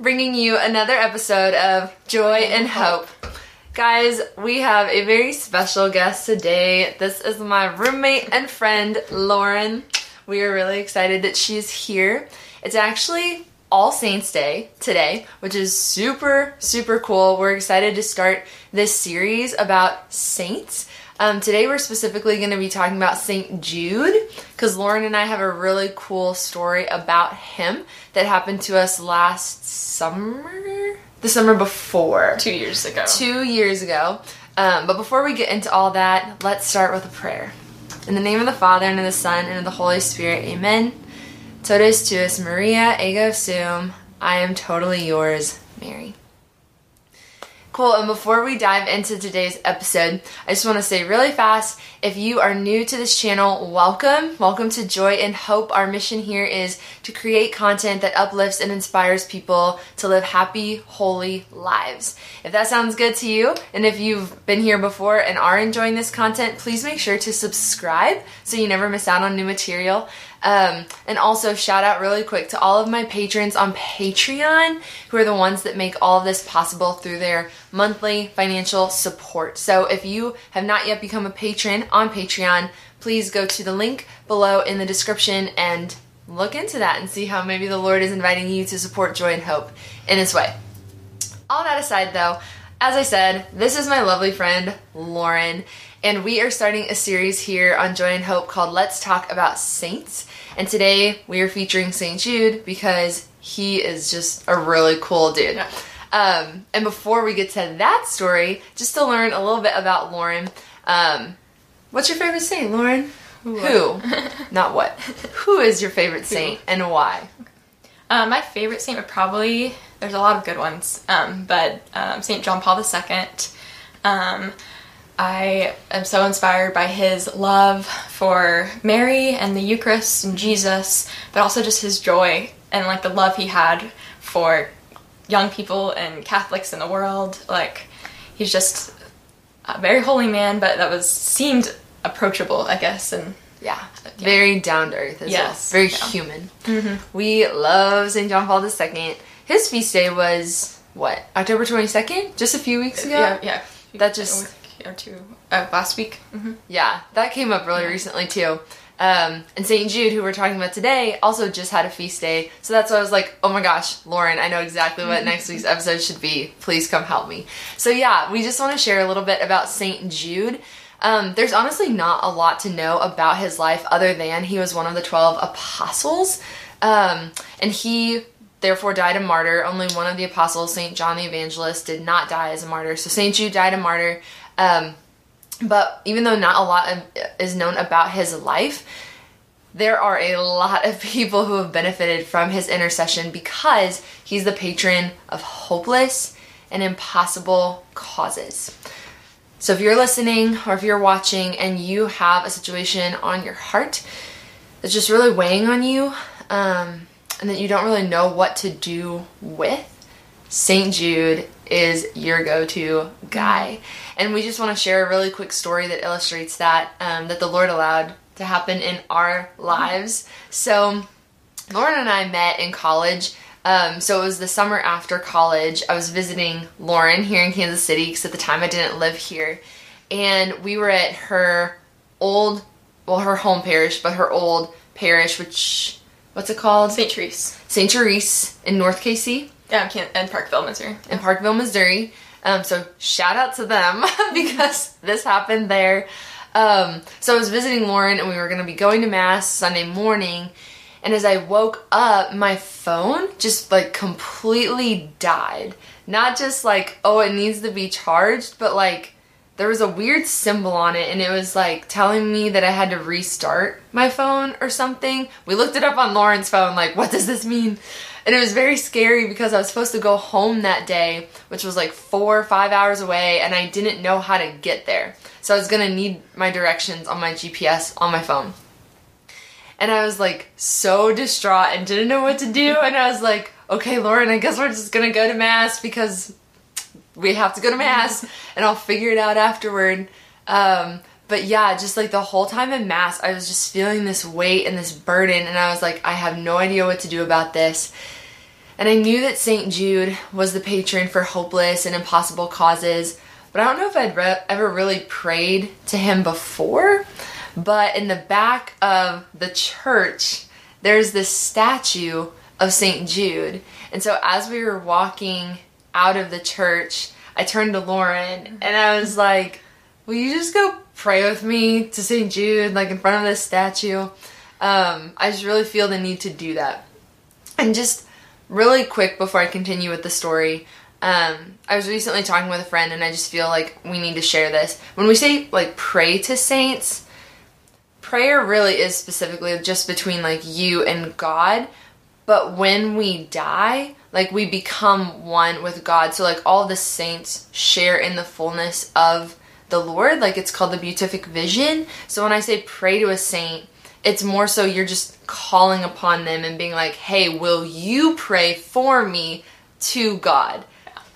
bringing you another episode of Joy in Hope. Guys, we have a very special guest today. This is my roommate and friend, Lauren. We are really excited that she's here. It's actually All Saints Day today, which is super, super cool. We're excited to start this series about saints. Um, today we're specifically going to be talking about St. Jude because Lauren and I have a really cool story about him that happened to us last summer? The summer before. Two years ago. Two years ago. Um, but before we get into all that, let's start with a prayer. In the name of the Father, and of the Son, and of the Holy Spirit, amen. Totus tuus Maria, ego sum. I am totally yours, Mary. Cool, and before we dive into today's episode, I just want to say really fast if you are new to this channel, welcome. Welcome to Joy in Hope. Our mission here is to create content that uplifts and inspires people to live happy, holy lives. If that sounds good to you, and if you've been here before and are enjoying this content, please make sure to subscribe so you never miss out on new material. Um, and also, shout out really quick to all of my patrons on Patreon, who are the ones that make all of this possible through their monthly financial support. So, if you have not yet become a patron on Patreon, please go to the link below in the description and look into that and see how maybe the Lord is inviting you to support joy in hope in this way. All that aside, though, as I said, this is my lovely friend Lauren, and we are starting a series here on Joy in Hope called Let's Talk About Saints. And today we are featuring St. Jude because he is just a really cool dude. Yeah. Um, and before we get to that story, just to learn a little bit about Lauren, um, what's your favorite saint, Lauren? Who? Not what. Who is your favorite saint and why? Uh, my favorite saint would probably, there's a lot of good ones, um, but um, St. John Paul II. Um, I am so inspired by his love for Mary and the Eucharist and Jesus, but also just his joy and like the love he had for young people and Catholics in the world. Like he's just a very holy man, but that was seemed approachable, I guess, and yeah, yeah. very down to earth as yes. well, very yeah. human. Mm-hmm. We love St. John Paul II. His feast day was what October twenty second, just a few weeks ago. Yeah, yeah. That just or two uh, last week. Mm-hmm. Yeah, that came up really yeah. recently too. Um, and St. Jude, who we're talking about today, also just had a feast day. So that's why I was like, oh my gosh, Lauren, I know exactly what next week's episode should be. Please come help me. So yeah, we just want to share a little bit about St. Jude. Um, there's honestly not a lot to know about his life other than he was one of the 12 apostles. Um, and he therefore died a martyr. Only one of the apostles, St. John the Evangelist, did not die as a martyr. So St. Jude died a martyr. Um, but even though not a lot of, is known about his life, there are a lot of people who have benefited from his intercession because he's the patron of hopeless and impossible causes. So if you're listening or if you're watching and you have a situation on your heart that's just really weighing on you um, and that you don't really know what to do with, St. Jude is your go-to guy. And we just want to share a really quick story that illustrates that um, that the Lord allowed to happen in our lives. So Lauren and I met in college. Um, so it was the summer after college. I was visiting Lauren here in Kansas City because at the time I didn't live here, and we were at her old, well, her home parish, but her old parish, which what's it called? St. Therese. St. Therese in North KC. Yeah, in Parkville, Missouri. In Parkville, Missouri. Um, so shout out to them because this happened there. Um, so I was visiting Lauren and we were going to be going to mass Sunday morning. And as I woke up, my phone just like completely died. not just like, oh, it needs to be charged, but like there was a weird symbol on it and it was like telling me that I had to restart my phone or something. We looked it up on Lauren's phone, like, what does this mean? And it was very scary because I was supposed to go home that day, which was like four or five hours away, and I didn't know how to get there. So I was gonna need my directions on my GPS on my phone. And I was like so distraught and didn't know what to do. And I was like, okay, Lauren, I guess we're just gonna go to Mass because we have to go to Mass and I'll figure it out afterward. Um, but yeah, just like the whole time in Mass, I was just feeling this weight and this burden. And I was like, I have no idea what to do about this. And I knew that St. Jude was the patron for hopeless and impossible causes, but I don't know if I'd re- ever really prayed to him before. But in the back of the church, there's this statue of St. Jude. And so as we were walking out of the church, I turned to Lauren and I was like, Will you just go pray with me to St. Jude, like in front of this statue? Um, I just really feel the need to do that. And just really quick before I continue with the story, um, I was recently talking with a friend, and I just feel like we need to share this. When we say like pray to saints, prayer really is specifically just between like you and God. But when we die, like we become one with God. So like all the saints share in the fullness of the Lord. Like it's called the beatific vision. So when I say pray to a saint, it's more so you're just calling upon them and being like, hey, will you pray for me to God?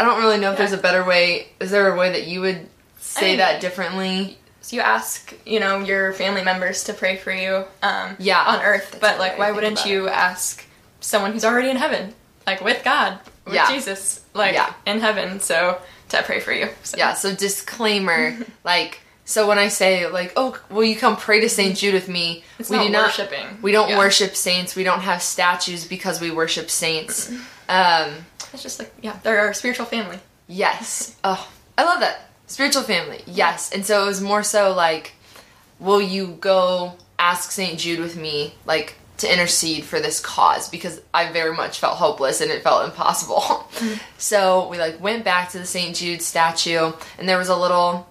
I don't really know if there's a better way. Is there a way that you would say mean, that differently? So you ask, you know, your family members to pray for you, um, Yeah, on earth. But like, why wouldn't you ask someone who's already in heaven, like with God, with Yeah. Jesus, like Yeah. in heaven, so to pray for you? So. Yeah, so disclaimer, like so when I say like, "Oh, will you come pray to St. Jude with me?" It's we not do not worshiping. We don't Yeah. worship saints. We don't have statues because we worship saints. Um, It's just like yeah, they're our spiritual family. yes. Oh, I love that. Spiritual family. Yes. And so it was more so like, will you go ask St. Jude with me like to intercede for this cause because I very much felt hopeless and it felt impossible. so we like went back to the St. Jude statue and there was a little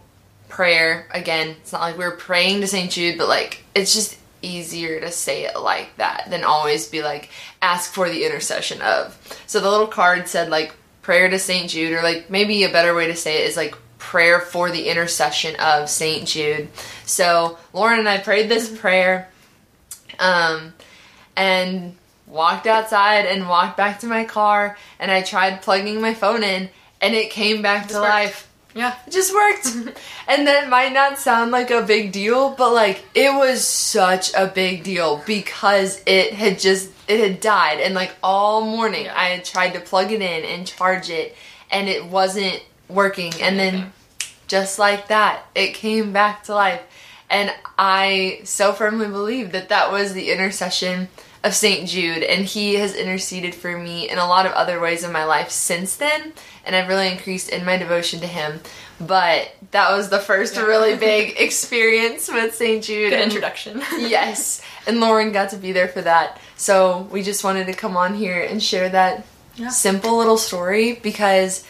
prayer. Again, it's not like we were praying to St. Jude, but like it's just easier to say it like that than always be like ask for the intercession of. So the little card said like prayer to St. Jude or like maybe a better way to say it is like prayer for the intercession of St. Jude. So Lauren and I prayed this prayer um and walked outside and walked back to my car and I tried plugging my phone in and it came back to worked. life. Yeah. It just worked. and that might not sound like a big deal, but like it was such a big deal because it had just it had died and like all morning Yeah. I had tried to plug it in and charge it and it wasn't working. And then just like that, it came back to life. And I so firmly believe that that was the intercession of St. Jude, and he has interceded for me in a lot of other ways in my life since then, and I've really increased in my devotion to him. But that was the first Yeah. really big experience with St. Jude. Good introduction. yes, and Lauren got to be there for that. So we just wanted to come on here and share that Yeah. simple little story because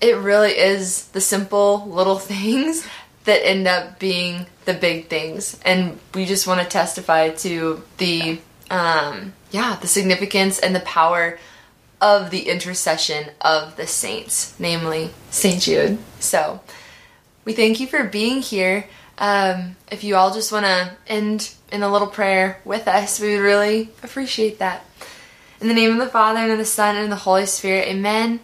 it really is the simple little things that end up being the big things and we just want to testify to the um yeah the significance and the power of the intercession of the saints namely saint jude so we thank you for being here um, if you all just want to end in a little prayer with us we would really appreciate that in the name of the father and of the son and of the holy spirit amen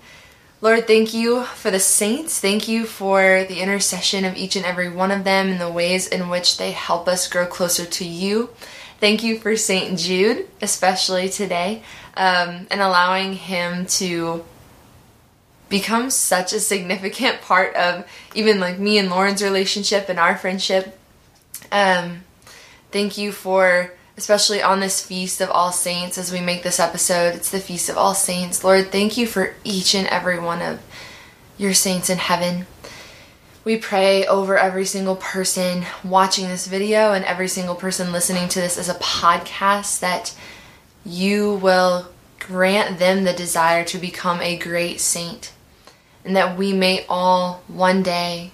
Lord, thank you for the saints. Thank you for the intercession of each and every one of them and the ways in which they help us grow closer to you. Thank you for St. Jude, especially today, um, and allowing him to become such a significant part of even like me and Lauren's relationship and our friendship. Um, thank you for especially on this feast of all saints as we make this episode it's the feast of all saints lord thank you for each and every one of your saints in heaven we pray over every single person watching this video and every single person listening to this as a podcast that you will grant them the desire to become a great saint and that we may all one day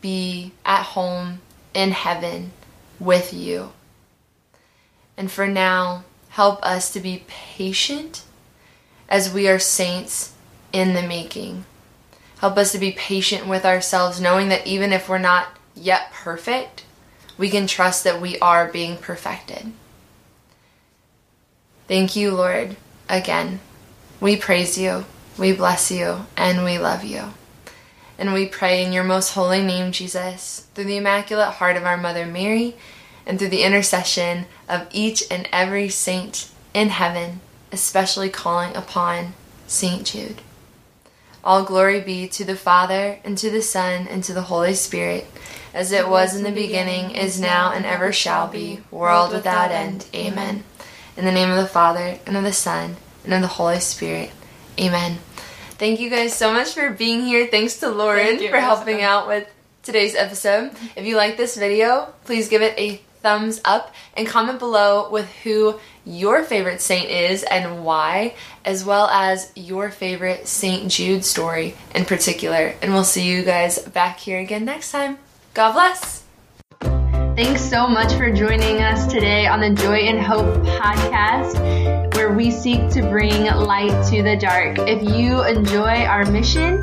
be at home in heaven with you. And for now, help us to be patient as we are saints in the making. Help us to be patient with ourselves, knowing that even if we're not yet perfect, we can trust that we are being perfected. Thank you, Lord, again. We praise you, we bless you, and we love you. And we pray in your most holy name, Jesus, through the Immaculate Heart of our Mother Mary, and through the intercession of each and every saint in heaven, especially calling upon St. Jude. All glory be to the Father, and to the Son, and to the Holy Spirit, as it was in the beginning, is now, and ever shall be, world without end. Amen. In the name of the Father, and of the Son, and of the Holy Spirit. Amen. Thank you guys so much for being here. Thanks to Lauren for helping out with today's episode. If you like this video, please give it a thumbs up and comment below with who your favorite saint is and why, as well as your favorite St. Jude story in particular. And we'll see you guys back here again next time. God bless. Thanks so much for joining us today on the Joy in Hope podcast, we seek to bring light to the dark. If you enjoy our mission,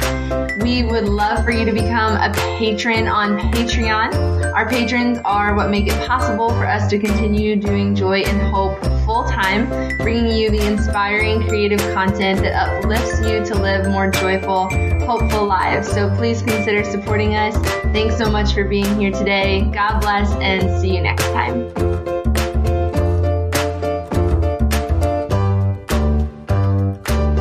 we would love for you to become a patron on Patreon. Our patrons are what make it possible for us to continue doing Joy in Hope full time, bringing you the inspiring creative content that uplifts you to live more joyful, hopeful lives. So please consider supporting us. Thanks so much for being here today. God bless and see you next time.